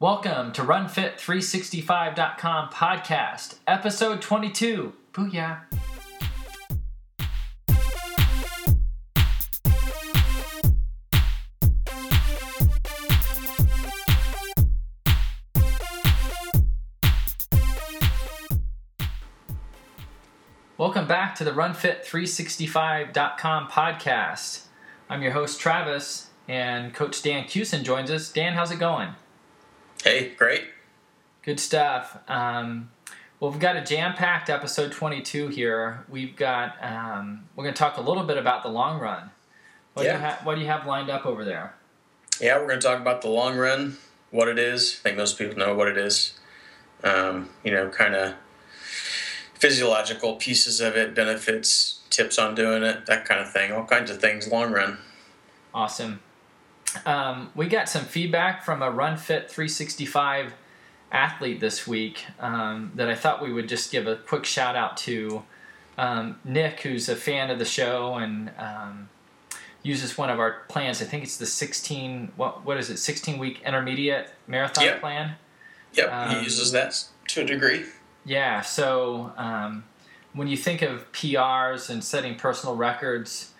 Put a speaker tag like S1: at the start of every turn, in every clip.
S1: Welcome to RunFit365.com podcast, episode 22. Booyah. Welcome back to the RunFit365.com podcast. I'm your host, Travis, and Coach Dan Cusin joins us. Dan, how's it going?
S2: Hey, great.
S1: Good stuff. Um, well, we've got a jam-packed episode 22 here. We've got um, we're going to talk a little bit about the long run. What,
S2: Yeah.
S1: do you ha- what do you have lined up over there?
S2: Yeah, we're going to talk about the long run, what it is. I think most people know what it is. Um, you know, kind of physiological pieces of it, benefits, tips on doing it, that kind of thing. All kinds of things, long run.
S1: Awesome. Um, we got some feedback from a RunFit 365 athlete this week um, that I thought we would just give a quick shout out to. Um, Nick, who's a fan of the show and um, uses one of our plans. I think it's the 16. What what is it? 16 week intermediate marathon
S2: Yeah.
S1: plan.
S2: Yep,
S1: Um,
S2: he uses that to a degree.
S1: Yeah, so um, when you think of PRs and setting personal records,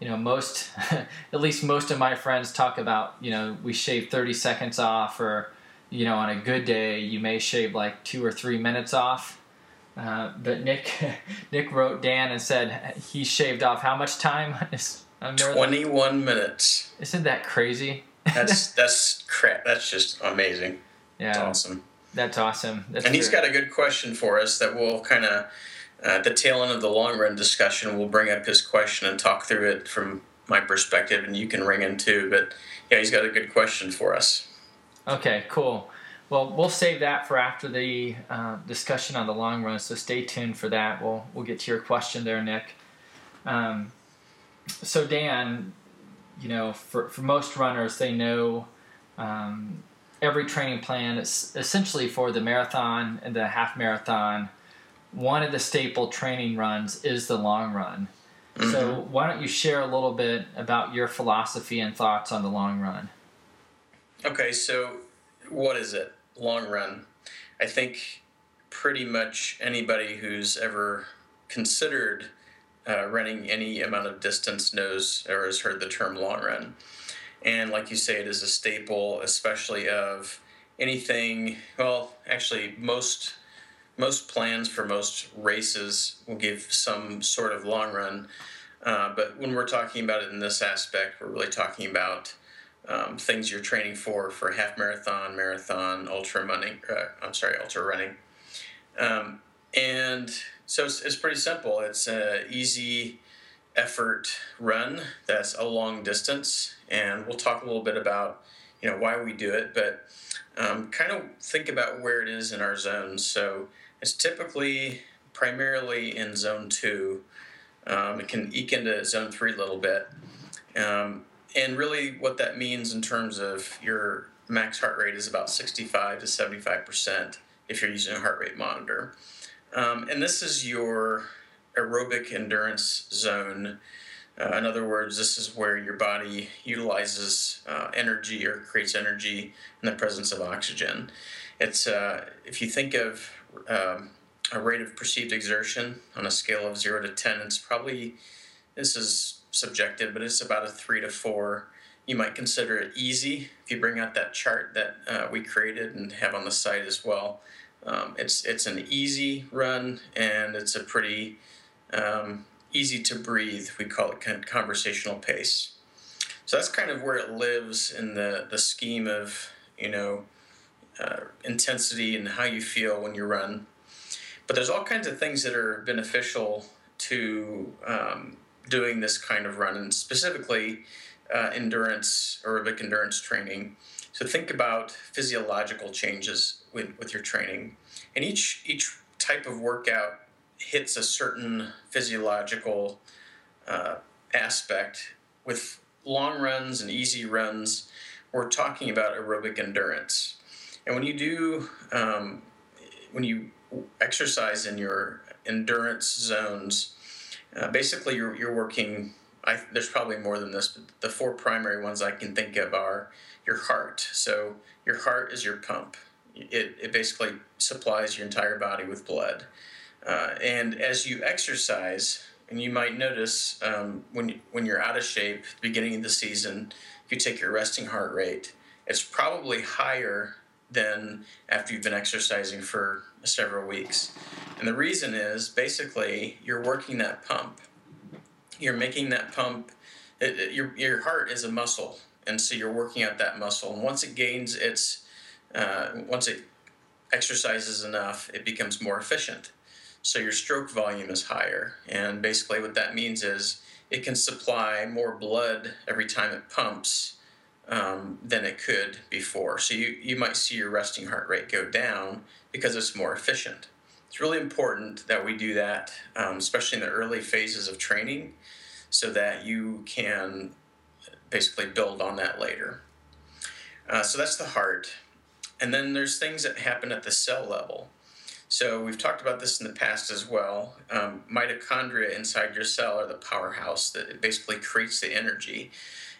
S1: you know, most, at least most of my friends talk about, you know, we shave 30 seconds off, or, you know, on a good day, you may shave like two or three minutes off. Uh, but Nick, Nick wrote Dan and said he shaved off how much time? on marathon?
S2: 21 minutes.
S1: Isn't that crazy?
S2: That's that's crap. That's just amazing. That's
S1: Yeah,
S2: awesome.
S1: that's awesome. That's
S2: And he's got a good question for us that we'll kind of, at the tail end of the long run discussion, we'll bring up his question and talk through it from my perspective, and you can ring in too. But yeah, he's got a good question for us.
S1: Okay, cool. Well, we'll save that for after the uh, discussion on the long run. So stay tuned for that. We'll we'll get to your question there, Nick. Um, so Dan, you know, for for most runners, they know um, every training plan is essentially for the marathon and the half marathon. One of the staple training runs is the long run. So why don't you share a little bit about your philosophy and thoughts on the long run?
S2: Okay, so what is it? Long run. I think pretty much anybody who's ever considered uh, running any amount of distance knows or has heard the term long run. And like you say, it is a staple, especially of anything. Well, actually, most most plans for most races will give some sort of long run. Uh, but when we're talking about it in this aspect, we're really talking about um, things you're training for for half marathon, marathon, ultra running. Uh, I'm sorry, ultra running. Um, and so it's, it's pretty simple. It's an easy effort run that's a long distance, and we'll talk a little bit about you know why we do it, but um, kind of think about where it is in our zones. So it's typically primarily in zone two. Um, it can eke into zone three a little bit. Um, and really, what that means in terms of your max heart rate is about 65 to 75% if you're using a heart rate monitor. Um, and this is your aerobic endurance zone. Uh, in other words, this is where your body utilizes uh, energy or creates energy in the presence of oxygen. It's uh, if you think of um, a rate of perceived exertion on a scale of zero to ten, it's probably this is subjective, but it's about a three to four. You might consider it easy if you bring out that chart that uh, we created and have on the site as well. Um, it's it's an easy run and it's a pretty um, easy to breathe. We call it con- conversational pace. So that's kind of where it lives in the the scheme of you know uh, intensity and how you feel when you run. But there's all kinds of things that are beneficial to um, doing this kind of run, and specifically uh, endurance, aerobic endurance training. So think about physiological changes with, with your training, and each each type of workout hits a certain physiological uh, aspect. With long runs and easy runs, we're talking about aerobic endurance, and when you do um, when you exercise in your endurance zones, uh, basically you're, you're working. I, there's probably more than this, but the four primary ones I can think of are your heart. So your heart is your pump. It, it basically supplies your entire body with blood. Uh, and as you exercise, and you might notice um, when, when you're out of shape, beginning of the season, if you take your resting heart rate, it's probably higher than after you've been exercising for several weeks. And the reason is basically you're working that pump. You're making that pump, it, it, your, your heart is a muscle. And so you're working out that muscle. And once it gains its, uh, once it exercises enough, it becomes more efficient. So your stroke volume is higher. And basically, what that means is it can supply more blood every time it pumps um, than it could before. So you, you might see your resting heart rate go down because it's more efficient. It's really important that we do that, um, especially in the early phases of training, so that you can basically build on that later. Uh, so that's the heart. And then there's things that happen at the cell level. So we've talked about this in the past as well. Um, mitochondria inside your cell are the powerhouse that basically creates the energy.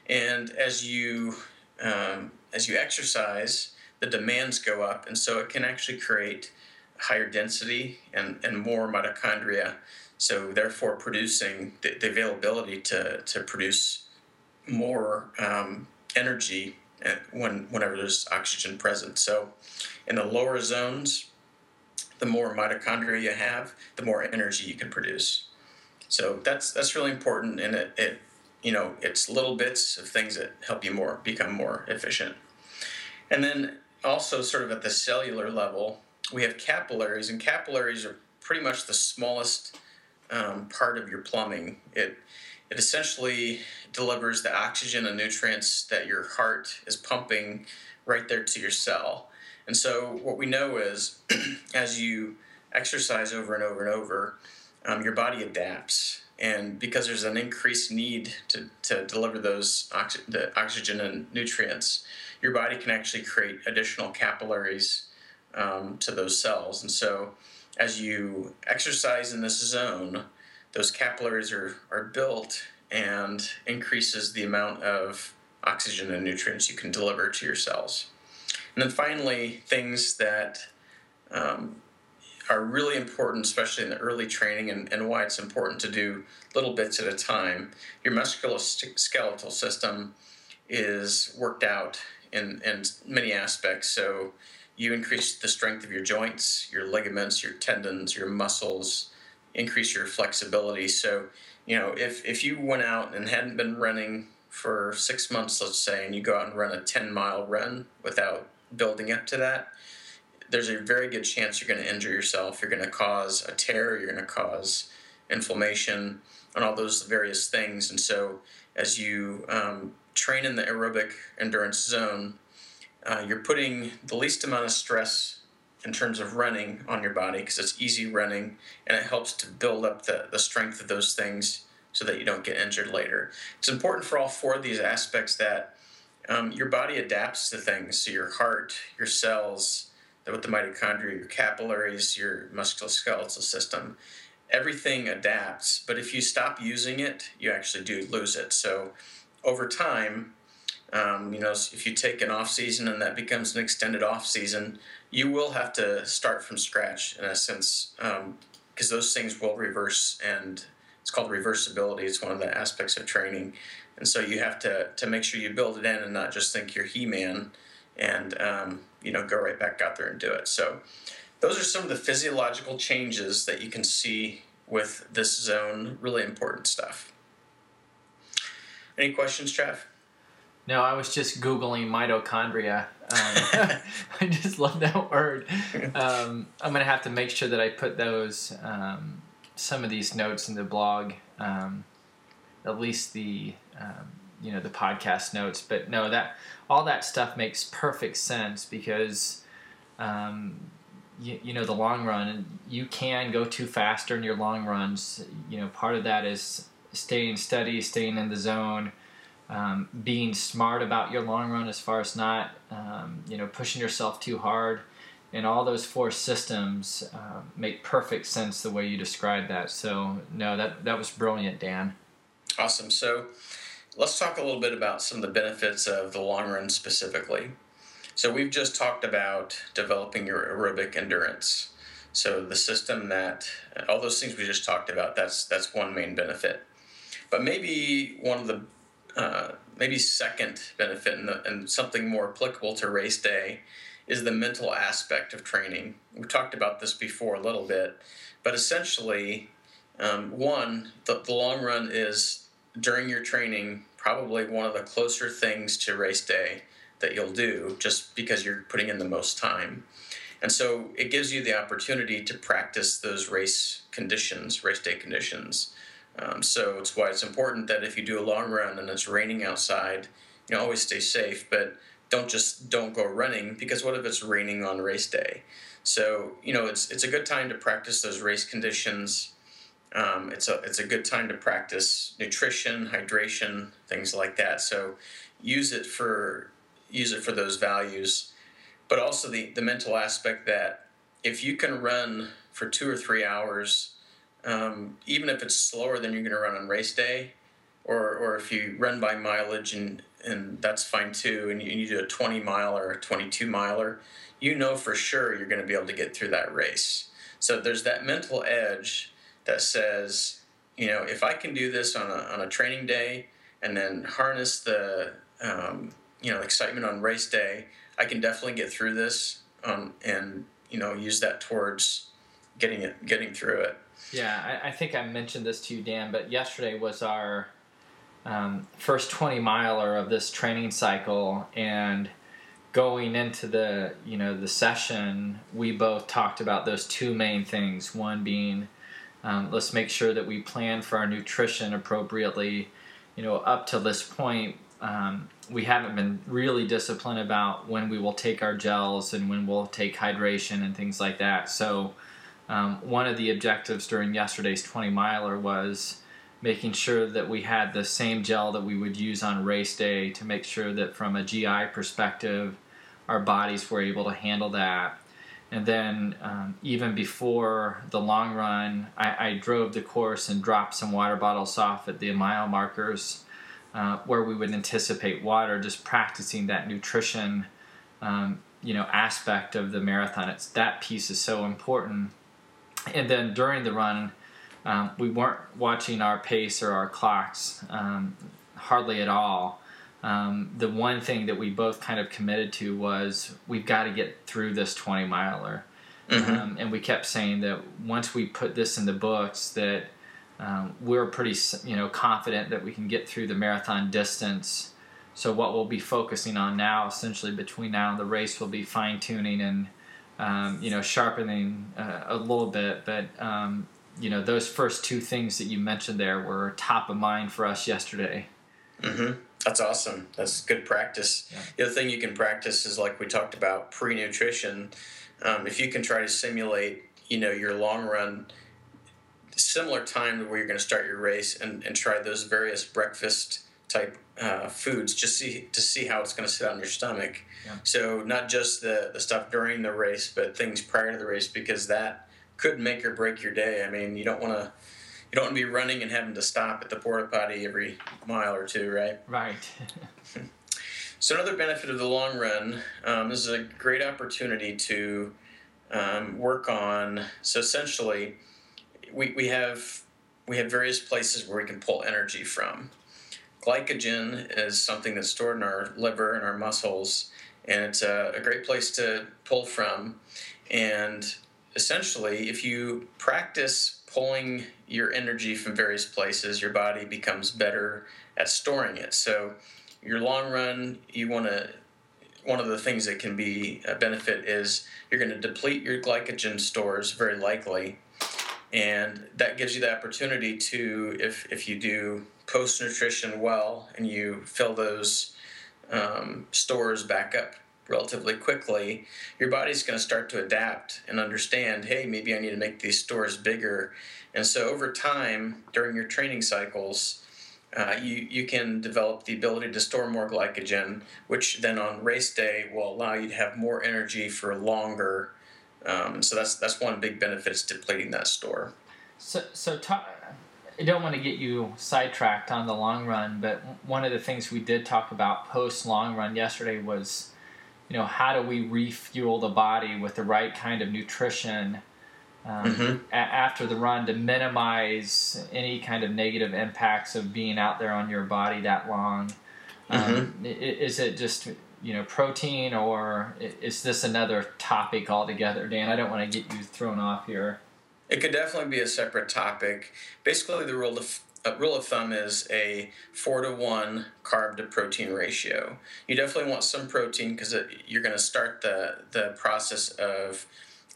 S2: And as you um, as you exercise, the demands go up, and so it can actually create higher density and, and more mitochondria. So therefore, producing the, the availability to, to produce more um, energy uh, when whenever there's oxygen present. So in the lower zones, the more mitochondria you have, the more energy you can produce. So that's that's really important, and it, it you know it's little bits of things that help you more become more efficient. And then also sort of at the cellular level, we have capillaries, and capillaries are pretty much the smallest um, part of your plumbing. It it essentially delivers the oxygen and nutrients that your heart is pumping right there to your cell. And so, what we know is as you exercise over and over and over, um, your body adapts. And because there's an increased need to, to deliver those the oxygen and nutrients, your body can actually create additional capillaries um, to those cells. And so, as you exercise in this zone, those capillaries are, are built and increases the amount of oxygen and nutrients you can deliver to your cells. And then finally, things that um, are really important, especially in the early training, and, and why it's important to do little bits at a time. Your musculoskeletal system is worked out in, in many aspects. So you increase the strength of your joints, your ligaments, your tendons, your muscles, increase your flexibility. So, you know, if, if you went out and hadn't been running for six months, let's say, and you go out and run a 10 mile run without building up to that, there's a very good chance you're going to injure yourself. You're going to cause a tear, you're going to cause inflammation, and all those various things. And so, as you um, train in the aerobic endurance zone, uh, you're putting the least amount of stress in terms of running on your body because it's easy running and it helps to build up the, the strength of those things so that you don't get injured later. It's important for all four of these aspects that um, your body adapts to things. So your heart, your cells, with the mitochondria, your capillaries, your musculoskeletal system, everything adapts. But if you stop using it, you actually do lose it. So over time, um, you know, if you take an off season and that becomes an extended off season, you will have to start from scratch in a sense, because um, those things will reverse, and it's called reversibility. It's one of the aspects of training, and so you have to to make sure you build it in and not just think you're He Man, and um, you know go right back out there and do it. So those are some of the physiological changes that you can see with this zone. Really important stuff. Any questions, Trav?
S1: No, I was just googling mitochondria. Um, I just love that word. Um, I'm gonna have to make sure that I put those um, some of these notes in the blog, um, at least the um, you know the podcast notes. But no, that all that stuff makes perfect sense because um, you, you know the long run you can go too fast during your long runs. You know part of that is staying steady, staying in the zone um, being smart about your long run as far as not um, you know pushing yourself too hard and all those four systems uh, make perfect sense the way you described that so no that that was brilliant dan
S2: awesome so let's talk a little bit about some of the benefits of the long run specifically. So we've just talked about developing your aerobic endurance. So the system that all those things we just talked about, that's that's one main benefit. But maybe one of the uh, maybe second benefit and, the, and something more applicable to race day is the mental aspect of training. We talked about this before a little bit, but essentially, um, one, the, the long run is during your training probably one of the closer things to race day that you'll do just because you're putting in the most time. And so it gives you the opportunity to practice those race conditions, race day conditions. Um, so it's why it's important that if you do a long run and it's raining outside, you know, always stay safe, but don't just don't go running because what if it's raining on race day? So you know, it's it's a good time to practice those race conditions. Um, it's a it's a good time to practice nutrition, hydration, things like that. So use it for use it for those values, but also the the mental aspect that if you can run for two or three hours um, even if it's slower than you're going to run on race day, or, or if you run by mileage and, and that's fine too, and you, you do a 20 mile or a 22 miler, you know for sure you're going to be able to get through that race. So there's that mental edge that says, you know, if I can do this on a, on a training day and then harness the, um, you know, excitement on race day, I can definitely get through this um, and, you know, use that towards getting it, getting through it.
S1: Yeah, I, I, think I mentioned this to you, Dan, but yesterday was our um, first 20 miler of this training cycle, and going into the you know the session, we both talked about those two main things. One being, um, let's make sure that we plan for our nutrition appropriately. You know, up to this point, um, we haven't been really disciplined about when we will take our gels and when we'll take hydration and things like that. So um, one of the objectives during yesterday's 20 miler was making sure that we had the same gel that we would use on race day to make sure that from a GI perspective, our bodies were able to handle that. And then, um, even before the long run, I, I, drove the course and dropped some water bottles off at the mile markers uh, where we would anticipate water, just practicing that nutrition, um, you know, aspect of the marathon. It's that piece is so important and then during the run, um, we weren't watching our pace or our clocks um, hardly at all. Um, the one thing that we both kind of committed to was we've got to get through this 20 miler. Mm-hmm. Um, and we kept saying that once we put this in the books, that um, we're pretty you know confident that we can get through the marathon distance. So what we'll be focusing on now, essentially between now and the race, will be fine tuning and um, you know, sharpening uh, a little bit. But um, you know, those first two things that you mentioned there were top of mind for us yesterday.
S2: Mm-hmm. That's awesome. That's good practice. Yeah. The other thing you can practice is like we talked about pre-nutrition. Um, if you can try to simulate, you know, your long run similar time to where you're going to start your race and, and try those various breakfast type uh, foods just see to see how it's going to sit on your stomach. Yeah. So not just the the stuff during the race, but things prior to the race because that could make or break your day. I mean, you don't want to don't want to be running and having to stop at the porta potty every mile or two, right?
S1: Right.
S2: so another benefit of the long run, um, this is a great opportunity to um, work on. So essentially, we, we have we have various places where we can pull energy from glycogen is something that's stored in our liver and our muscles, and it's a, a great place to pull from. And essentially, if you practice pulling your energy from various places, your body becomes better at storing it. So, your long run, you want to. One of the things that can be a benefit is you're going to deplete your glycogen stores very likely, and that gives you the opportunity to, if if you do post nutrition well and you fill those um, stores back up relatively quickly, your body's going to start to adapt and understand hey, maybe I need to make these stores bigger. And so over time, during your training cycles, uh, you, you can develop the ability to store more glycogen, which then on race day will allow you to have more energy for longer. Um, so that's that's one big benefit is depleting that store.
S1: So so I don't want to get you sidetracked on the long run, but one of the things we did talk about post long run yesterday was, you know, how do we refuel the body with the right kind of nutrition um, mm-hmm. a- after the run to minimize any kind of negative impacts of being out there on your body that long. Um, mm-hmm. Is it just you know protein or is this another topic altogether, Dan? I don't want to get you thrown off here.
S2: It could definitely be a separate topic. Basically, the rule of uh, rule of thumb is a four to one carb to protein ratio. You definitely want some protein because you're going to start the the process of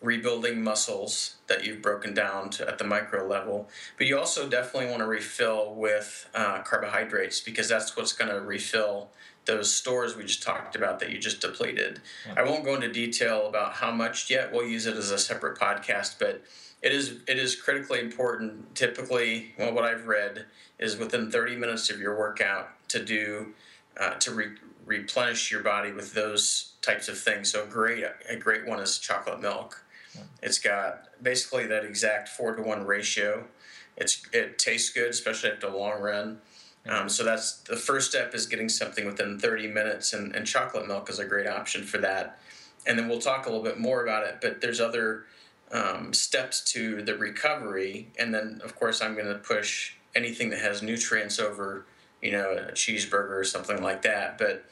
S2: rebuilding muscles that you've broken down to, at the micro level. But you also definitely want to refill with uh, carbohydrates because that's what's going to refill those stores we just talked about that you just depleted. I won't go into detail about how much yet. We'll use it as a separate podcast, but it is it is critically important. Typically, well, what I've read is within 30 minutes of your workout to do uh, to re- replenish your body with those types of things. So great a great one is chocolate milk. It's got basically that exact four to one ratio. It's it tastes good, especially after a long run. Um, so that's the first step is getting something within 30 minutes, and, and chocolate milk is a great option for that. And then we'll talk a little bit more about it. But there's other um, steps to the recovery, and then of course I'm going to push anything that has nutrients over, you know, a cheeseburger or something like that. But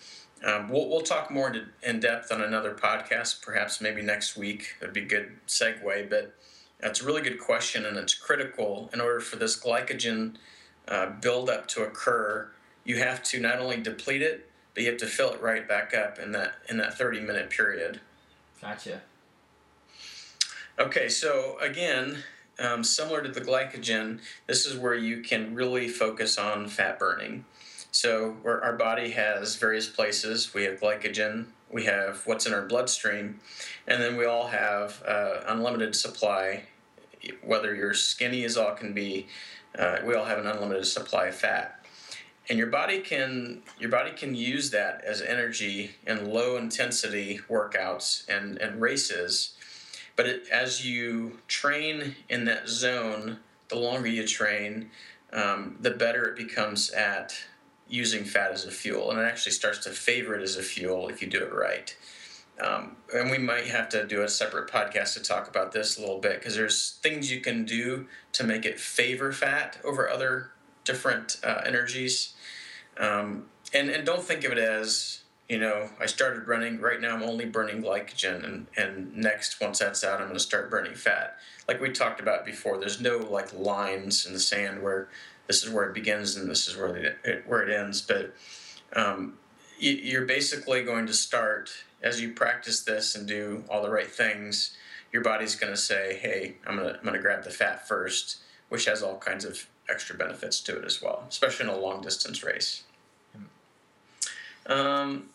S2: um, we'll, we'll talk more in depth on another podcast, perhaps maybe next week. It would be a good segue. But that's a really good question, and it's critical in order for this glycogen uh, buildup to occur. You have to not only deplete it, but you have to fill it right back up in that in that 30 minute period.
S1: Gotcha.
S2: Okay, so again, um, similar to the glycogen, this is where you can really focus on fat burning. So our body has various places. We have glycogen, we have what's in our bloodstream, and then we all have uh, unlimited supply. Whether you're skinny as all can be, uh, we all have an unlimited supply of fat. And your body can your body can use that as energy in low intensity workouts and, and races. But it, as you train in that zone, the longer you train, um, the better it becomes at using fat as a fuel, and it actually starts to favor it as a fuel if you do it right. Um, and we might have to do a separate podcast to talk about this a little bit because there's things you can do to make it favor fat over other different uh, energies. Um, and, and don't think of it as, you know, I started running, right now I'm only burning glycogen, and, and next, once that's out, I'm going to start burning fat. Like we talked about before, there's no like lines in the sand where this is where it begins and this is where it, where it ends. But um, you're basically going to start as you practice this and do all the right things. Your body's going to say, "Hey, I'm going to I'm going to grab the fat first, which has all kinds of extra benefits to it as well, especially in a long distance race. Um,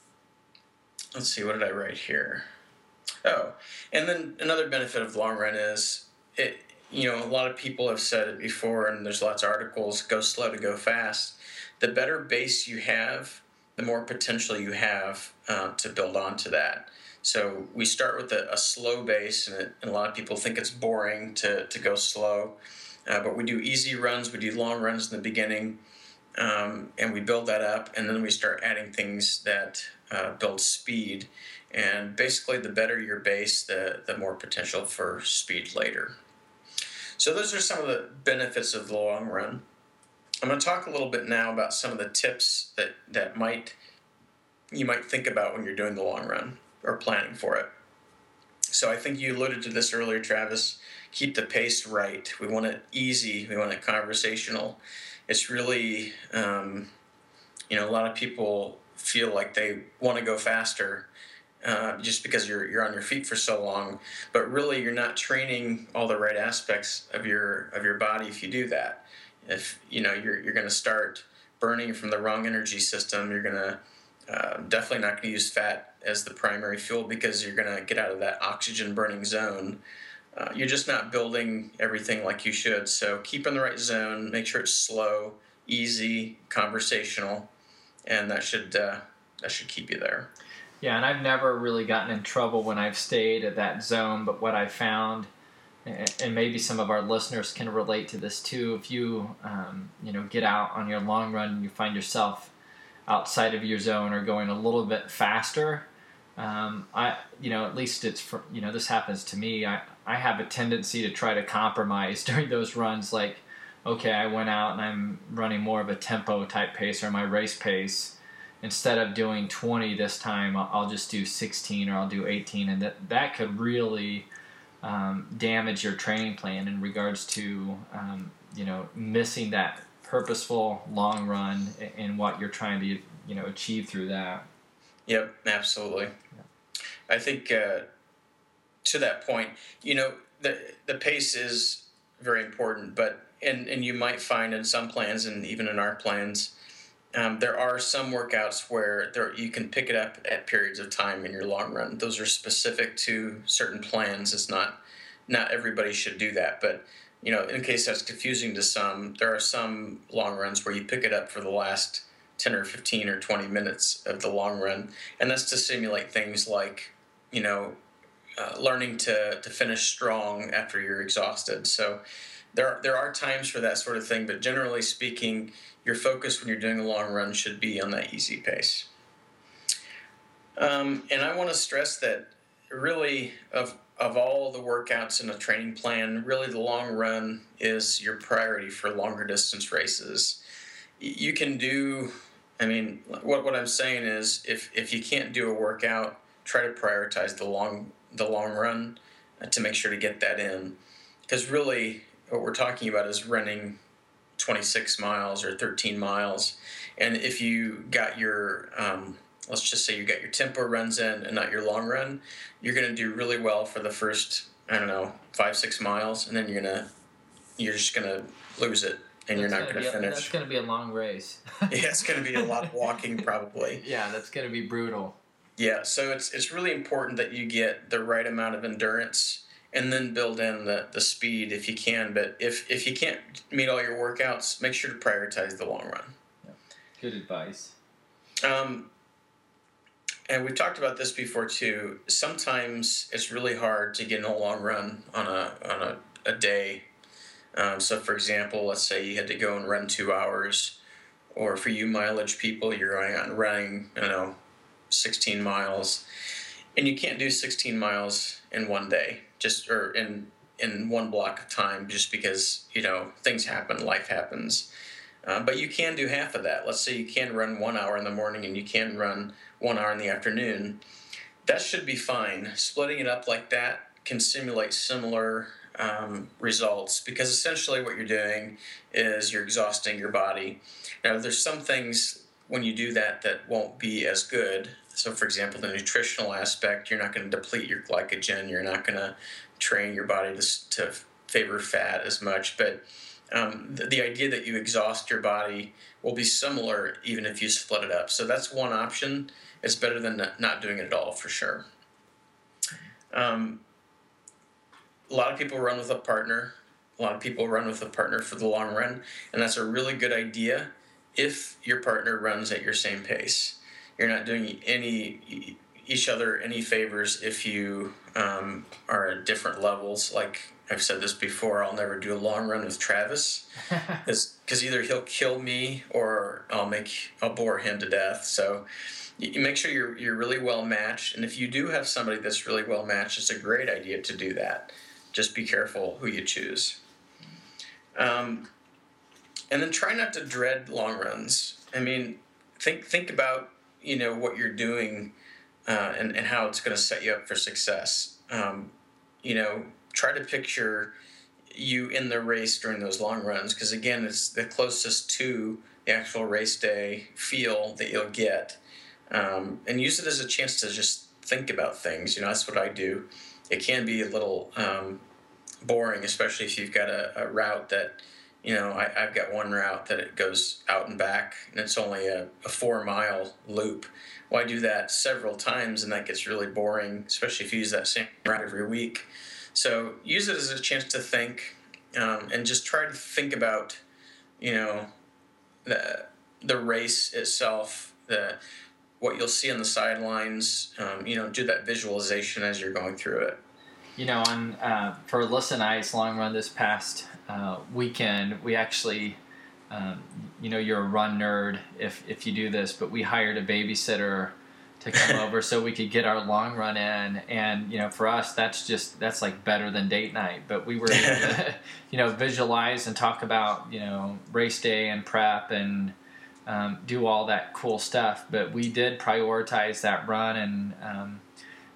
S2: let's see, what did I write here? Oh, and then another benefit of long run is it you know, a lot of people have said it before, and there's lots of articles go slow to go fast. The better base you have, the more potential you have uh, to build onto that. So we start with a, a slow base, and, it, and, a lot of people think it's boring to, to go slow. Uh, but we do easy runs, we do long runs in the beginning, um, and we build that up, and then we start adding things that uh, build speed. And basically, the better your base, the, the more potential for speed later. So those are some of the benefits of the long run. I'm going to talk a little bit now about some of the tips that, that might you might think about when you're doing the long run or planning for it. So I think you alluded to this earlier, Travis. Keep the pace right. We want it easy. We want it conversational. It's really, um, you know, a lot of people feel like they want to go faster, uh, just because you're you're on your feet for so long. But really, you're not training all the right aspects of your of your body if you do that. If you know you're you're going to start burning from the wrong energy system, you're going to uh, definitely not going to use fat as the primary fuel because you're going to get out of that oxygen burning zone. Uh, you're just not building everything like you should. So keep in the right zone. Make sure it's slow, easy, conversational, and that should uh, that should keep you there.
S1: Yeah, and I've never really gotten in trouble when I've stayed at that zone, but what I found and maybe some of our listeners can relate to this too. If you, um, you know, get out on your long run and you find yourself outside of your zone or going a little bit faster, um, I, you know, at least it's for, you know, this happens to me. I, I have a tendency to try to compromise during those runs. Like, okay, I went out and I'm running more of a tempo type pace or my race pace. Instead of doing 20 this time, I'll just do 16 or I'll do 18, and that that could really um, damage your training plan in regards to um, you know missing that purposeful long run and what you're trying to you know achieve through that.
S2: Yep, absolutely. I think uh, to that point, you know, the the pace is very important, but and and you might find in some plans and even in our plans. Um, there are some workouts where there you can pick it up at periods of time in your long run. Those are specific to certain plans. It's not not everybody should do that, but you know, in case that's confusing to some, there are some long runs where you pick it up for the last 10 or 15 or 20 minutes of the long run, and that's to simulate things like, you know, uh, learning to, to finish strong after you're exhausted. So there are, there are times for that sort of thing, but generally speaking, your focus when you're doing a long run should be on that easy pace. Um, and I want to stress that really of of all the workouts in a training plan, really the long run is your priority for longer distance races. You can do, I mean, what, what I'm saying is if, if you can't do a workout, try to prioritize the long the long run uh, to make sure to get that in. Because really, what we're talking about is running 26 miles or 13 miles. And if you got your um, let's just say you got your tempo runs in and not your long run, you're going to do really well for the first I don't know five six miles, and then you're gonna you're just gonna lose it, and that's you're not gonna,
S1: gonna
S2: finish.
S1: That's gonna be a long race.
S2: yeah, it's gonna be a lot of walking probably.
S1: Yeah, that's gonna be brutal.
S2: Yeah, so it's it's really important that you get the right amount of endurance and then build in the, the speed if you can. But if if you can't meet all your workouts, make sure to prioritize the long run.
S1: Yeah. Good advice.
S2: Um, and we've talked about this before too. Sometimes it's really hard to get in a long run on a on a, a day. Um, so, for example, let's say you had to go and run two hours, or for you mileage people, you're going out and running, I don't know, 16 miles, and you can't do 16 miles in one day, just or in in one block of time, just because you know things happen, life happens. Uh, but you can do half of that. Let's say you can run one hour in the morning and you can run one hour in the afternoon. That should be fine. Splitting it up like that can simulate similar um, results because essentially what you're doing is you're exhausting your body. Now, there's some things when you do that that won't be as good. So, for example, the nutritional aspect, you're not going to deplete your glycogen, you're not going to train your body to, to favor fat as much. But um, the, the, idea that you exhaust your body will be similar even if you split it up. So that's one option. It's better than not doing it at all for sure. Um, a lot of people run with a partner. A lot of people run with a partner for the long run, and that's a really good idea if your partner runs at your same pace. You're not doing any each other any favors if you um, are at different levels. Like I've said this before, I'll never do a long run with Travis because either he'll kill me or I'll make I'll bore him to death. So you make sure you're you're really well matched, and if you do have somebody that's really well matched, it's a great idea to do that. Just be careful who you choose. Um, and then try not to dread long runs. I mean, think think about you know what you're doing uh, and, and how it's going to set you up for success. Um, you know, try to picture you in the race during those long runs because, again, it's the closest to the actual race day feel that you'll get. Um, and use it as a chance to just think about things. You know, that's what I do. It can be a little um, boring, especially if you've got a, a route that you know, I, have got one route that it goes out and back, and it's only a, a four mile loop. Well, I do that several times, and that gets really boring, especially if you use that same route every week. So use it as a chance to think, um, and just try to think about, you know, the the race itself, the what you'll see on the sidelines. Um, you know, do that visualization as you're going through it.
S1: You know, on uh, for and I's long run this past uh, weekend, we actually, um, you know, you're a run nerd if if you do this, but we hired a babysitter to come over so we could get our long run in. And you know for us that's just that's like better than date night. But we were to you know visualize and talk about you know race day and prep and um, do all that cool stuff. But we did prioritize that run and um,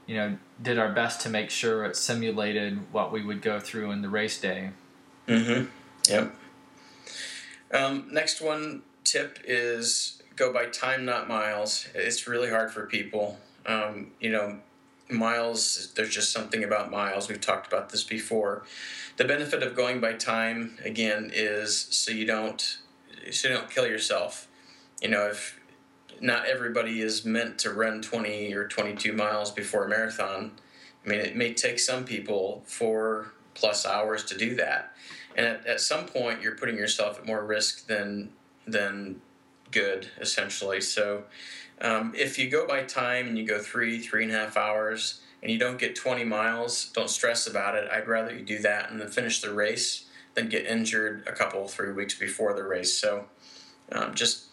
S1: you know did our best to make sure it simulated what we would go through in the race day
S2: mm-hmm yep um, next one tip is go by time, not miles. It's really hard for people. Um, you know, miles, there's just something about miles. We've talked about this before. The benefit of going by time, again, is so you don't so you don't kill yourself. You know, if not everybody is meant to run 20 or 22 miles before a marathon. I mean, it may take some people four plus hours to do that. And at, at some point, you're putting yourself at more risk than than good essentially. So um, if you go by time and you go three, three and a half hours, and you don't get 20 miles, don't stress about it. I'd rather you do that and then finish the race than get injured a couple, three weeks before the race. So um, just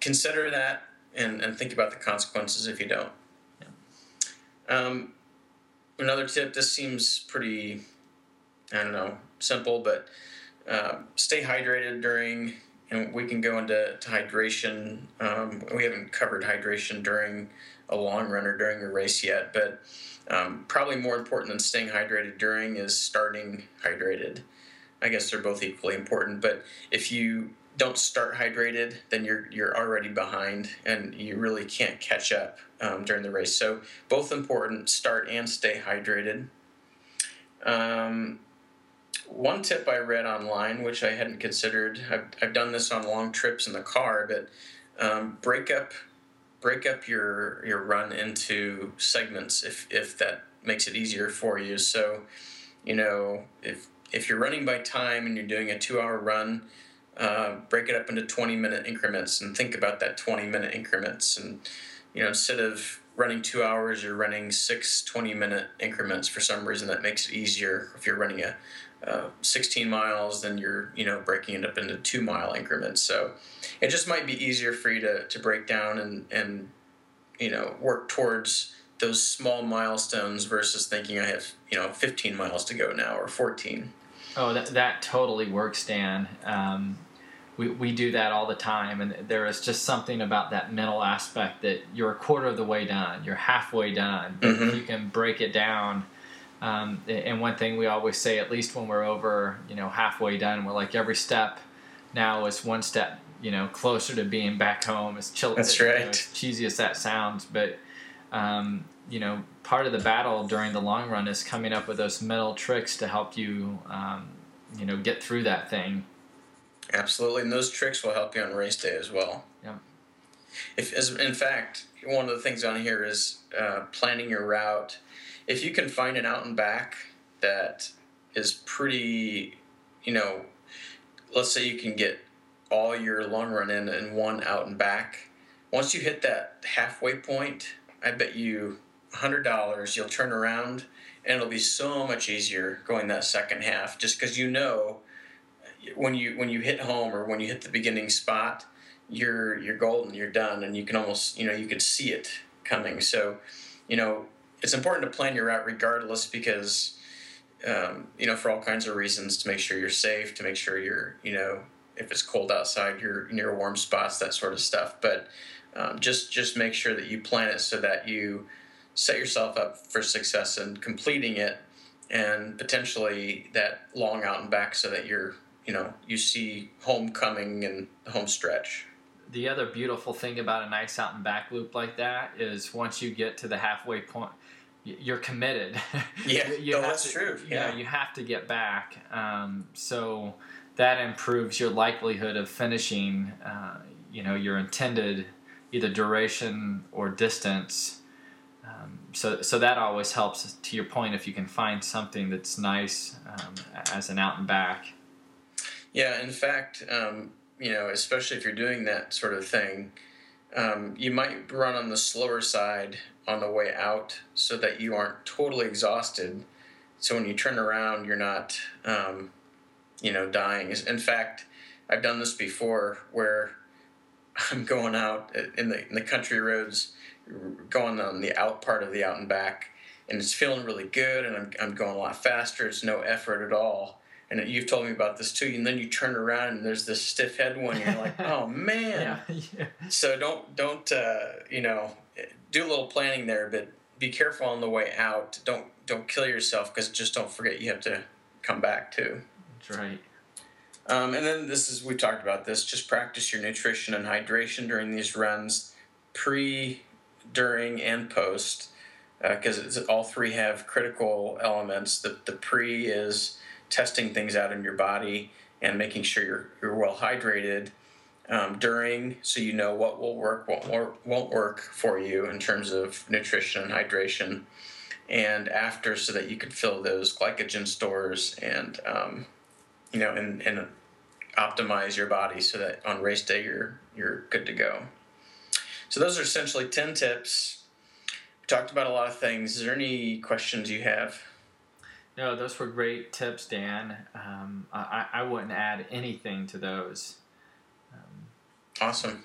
S2: consider that and, and think about the consequences if you don't. Um, another tip this seems pretty, I don't know, simple, but uh, stay hydrated during and we can go into to hydration. Um, we haven't covered hydration during a long run or during a race yet, but um, probably more important than staying hydrated during is starting hydrated. I guess they're both equally important, but if you don't start hydrated, then you're you're already behind, and you really can't catch up um, during the race. So both important: start and stay hydrated. Um, one tip I read online, which I hadn't considered, I've, I've done this on long trips in the car, but um, break up break up your your run into segments if if that makes it easier for you. So, you know, if if you're running by time and you're doing a two hour run, uh, break it up into 20 minute increments and think about that 20 minute increments. And, you know, instead of running two hours, you're running six 20 minute increments for some reason that makes it easier if you're running a, uh, 16 miles, then you're you know breaking it up into two mile increments. So it just might be easier for you to, to break down and and you know work towards those small milestones versus thinking I have you know 15 miles to go now or 14.
S1: Oh, that that totally works, Dan. Um, we, we do that all the time, and there is just something about that mental aspect that you're a quarter of the way done, you're halfway done. Mm-hmm. You can break it down um, and one thing we always say, at least when we're over, you know, halfway done, we're like every step now is one step, you know, closer to being back home. As chill,
S2: That's right.
S1: You know, as cheesy as that sounds, but um, you know, part of the battle during the long run is coming up with those mental tricks to help you, um, you know, get through that thing.
S2: Absolutely, and those tricks will help you on race day as well.
S1: Yeah.
S2: If, as in fact, one of the things on here is uh, planning your route if you can find an out and back that is pretty, you know, let's say you can get all your long run in in one out and back. Once you hit that halfway point, I bet you $100 you'll turn around and it'll be so much easier going that second half just because you know when you when you hit home or when you hit the beginning spot you're you're golden you're done and you can almost you know you could see it coming so you know it's important to plan your route regardless because um, you know for all kinds of reasons to make sure you're safe to make sure you're you know if it's cold outside you're near warm spots that sort of stuff. But um, just just make sure that you plan it so that you set yourself up for success in completing it and potentially that long out and back so that you're you know you see homecoming and home stretch.
S1: The other beautiful thing about a nice out and back loop like that is once you get to the halfway point you're committed.
S2: Yeah, you,
S1: no,
S2: that's
S1: to,
S2: true.
S1: Yeah, you, know, you have to get back. Um, so that improves your likelihood of finishing. Uh, you know, your intended either duration or distance. Um, so, so that always helps. To your point, if you can find something that's nice um, as an out and back.
S2: Yeah, in fact, um, you know, especially if you're doing that sort of thing, um, you might run on the slower side on the way out so that you aren't totally exhausted so when you turn around, you're not, um, you know, dying. In fact, I've done this before where I'm going out in the in the country roads, going on the out part of the out and back, and it's feeling really good, and I'm I'm going a lot faster. It's no effort at all. And you've told me about this too. And then you turn around and there's this stiff head one. You're like, oh man. Yeah, yeah. So don't don't uh, you know do a little planning there, but be careful on the way out. Don't don't kill yourself because just don't forget you have to come back too.
S1: That's right.
S2: Um, and then this is we talked about this. Just practice your nutrition and hydration during these runs, pre, during, and post, because uh, all three have critical elements. The the pre is testing things out in your body and making sure you're you're well hydrated. Um, during, so you know what will work, won't won't work for you in terms of nutrition and hydration. And after so that you can fill those glycogen stores and um, you know and, and optimize your body so that on race day you're you're good to go. So those are essentially 10 tips. We talked about a lot of things. Is there any questions you have
S1: no those were great tips dan um, I, I wouldn't add anything to those
S2: um, awesome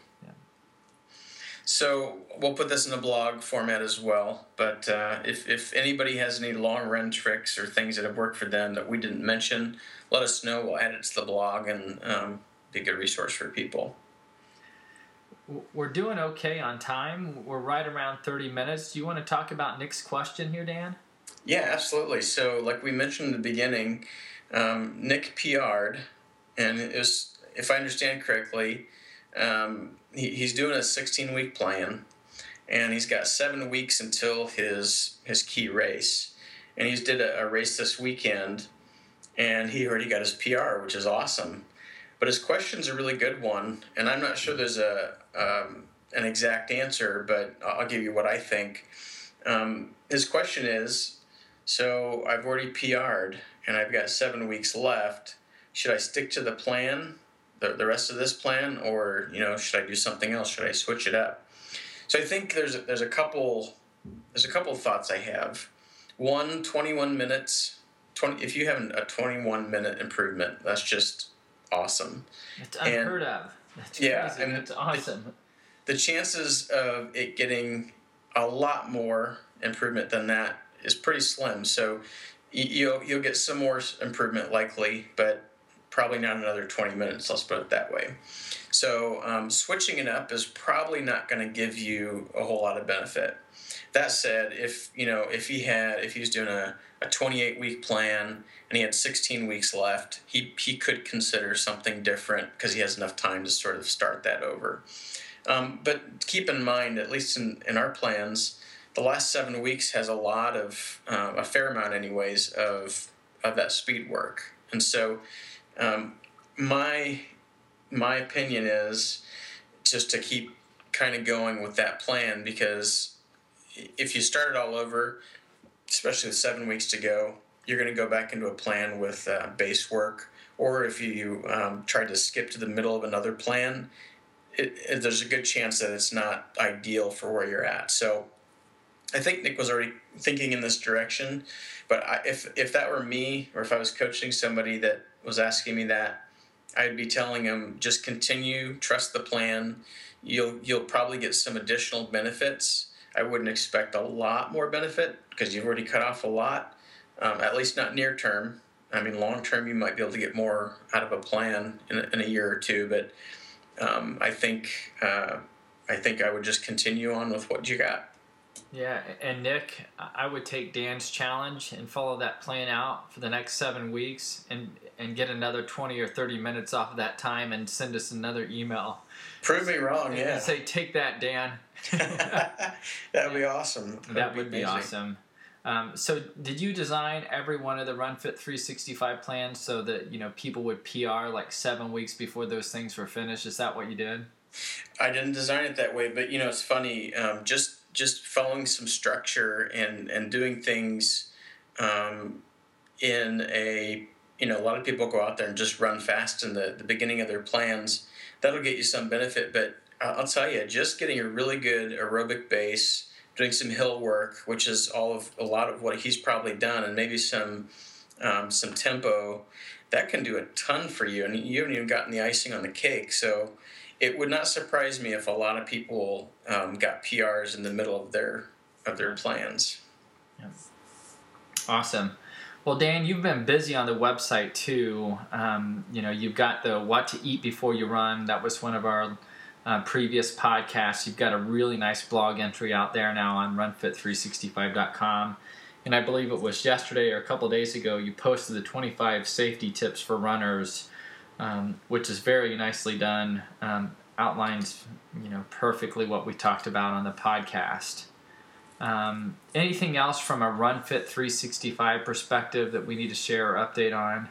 S2: so we'll put this in the blog format as well. But uh, if, if anybody has any long run tricks or things that have worked for them that we didn't mention, let us know. We'll add it to the blog and um, be a good resource for people.
S1: We're doing okay on time. We're right around 30 minutes. Do you want to talk about Nick's question here, Dan?
S2: Yeah, absolutely. So, like we mentioned in the beginning, um, Nick PR'd, and it was, if I understand correctly, um, he, he's doing a 16 week plan, and he's got seven weeks until his his key race. And he's did a, a race this weekend, and he already got his PR, which is awesome. But his question's a really good one, and I'm not sure there's a um, an exact answer, but I'll give you what I think. Um, his question is so I've already PR'd and I've got seven weeks left. Should I stick to the plan the, the rest of this plan, or you know, should I do something else? Should I switch it up? So I think there's a, there's a couple there's a couple thoughts I have. One, 21 minutes. 20, if you have a 21 minute improvement, that's just awesome.
S1: It's unheard and, of. That's yeah, crazy. and it's awesome.
S2: The, the chances of it getting a lot more improvement than that is pretty slim. So you'll you'll get some more improvement likely, but probably not another 20 minutes, let's put it that way. So, um, switching it up is probably not going to give you a whole lot of benefit. That said, if you know if he had if he was doing a, a 28 week plan and he had 16 weeks left, he he could consider something different because he has enough time to sort of start that over. Um, but keep in mind, at least in, in our plans, the last seven weeks has a lot of um, a fair amount, anyways, of of that speed work, and so um, my my opinion is just to keep kind of going with that plan because if you start it all over, especially with seven weeks to go, you're going to go back into a plan with uh, base work. Or if you um, try to skip to the middle of another plan, it, it, there's a good chance that it's not ideal for where you're at. So I think Nick was already thinking in this direction. But I, if if that were me, or if I was coaching somebody that was asking me that, I'd be telling him just continue, trust the plan. You'll you'll probably get some additional benefits. I wouldn't expect a lot more benefit because you've already cut off a lot. Um, at least not near term. I mean, long term, you might be able to get more out of a plan in a, in a year or two. But um, I think uh, I think I would just continue on with what you got.
S1: Yeah, and Nick, I would take Dan's challenge and follow that plan out for the next seven weeks, and and get another twenty or thirty minutes off of that time, and send us another email.
S2: Prove me wrong, yeah.
S1: say, take that, Dan.
S2: That'd be awesome.
S1: That'd that would be, be awesome. Um, so, did you design every one of the Run Fit 365 plans so that you know people would PR like seven weeks before those things were finished? Is that what you did?
S2: I didn't design it that way, but you know it's funny. Um, just just following some structure and and doing things um, in a you know a lot of people go out there and just run fast in the, the beginning of their plans that'll get you some benefit but i'll tell you just getting a really good aerobic base doing some hill work, which is all of a lot of what he's probably done, and maybe some um, some tempo, that can do a ton for you. And you haven't even gotten the icing on the cake. So it would not surprise me if a lot of people um, got PRs in the middle of their of their plans.
S1: Yeah. Awesome. Well, Dan, you've been busy on the website too. Um, you know, you've got the what to eat before you run. That was one of our uh, previous podcasts. You've got a really nice blog entry out there now on runfit365.com. And I believe it was yesterday or a couple days ago, you posted the 25 safety tips for runners, um, which is very nicely done. Um, outlines, you know, perfectly what we talked about on the podcast. Um, anything else from a Run Fit 365 perspective that we need to share or update on?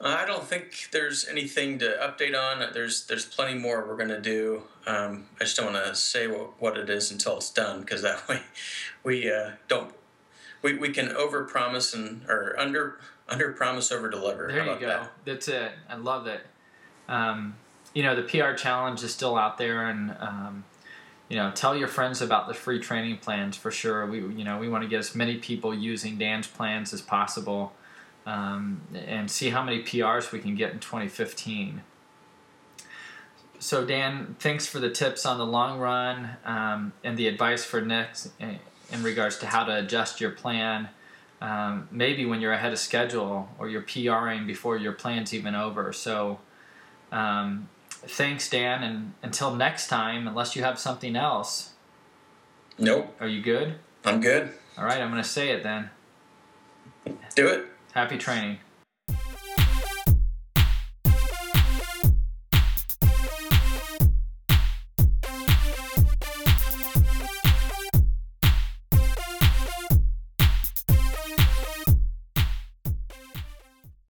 S2: Uh, I don't think there's anything to update on. There's there's plenty more we're gonna do. Um, I just don't want to say what, what it is until it's done because that way we uh, don't we, we can over promise and or under under promise over deliver.
S1: There you go. That? That's it. I love it. Um, you know the PR challenge is still out there and. Um, you know, tell your friends about the free training plans for sure. We, you know, we want to get as many people using Dan's plans as possible, um, and see how many PRs we can get in 2015. So, Dan, thanks for the tips on the long run um, and the advice for Nick's in regards to how to adjust your plan. Um, maybe when you're ahead of schedule or you're PRing before your plan's even over. So, um, thanks, Dan, and until next time, unless you have something else.
S2: Nope.
S1: Are you good?
S2: I'm good.
S1: All right, I'm going to say it then.
S2: Do it.
S1: Happy training.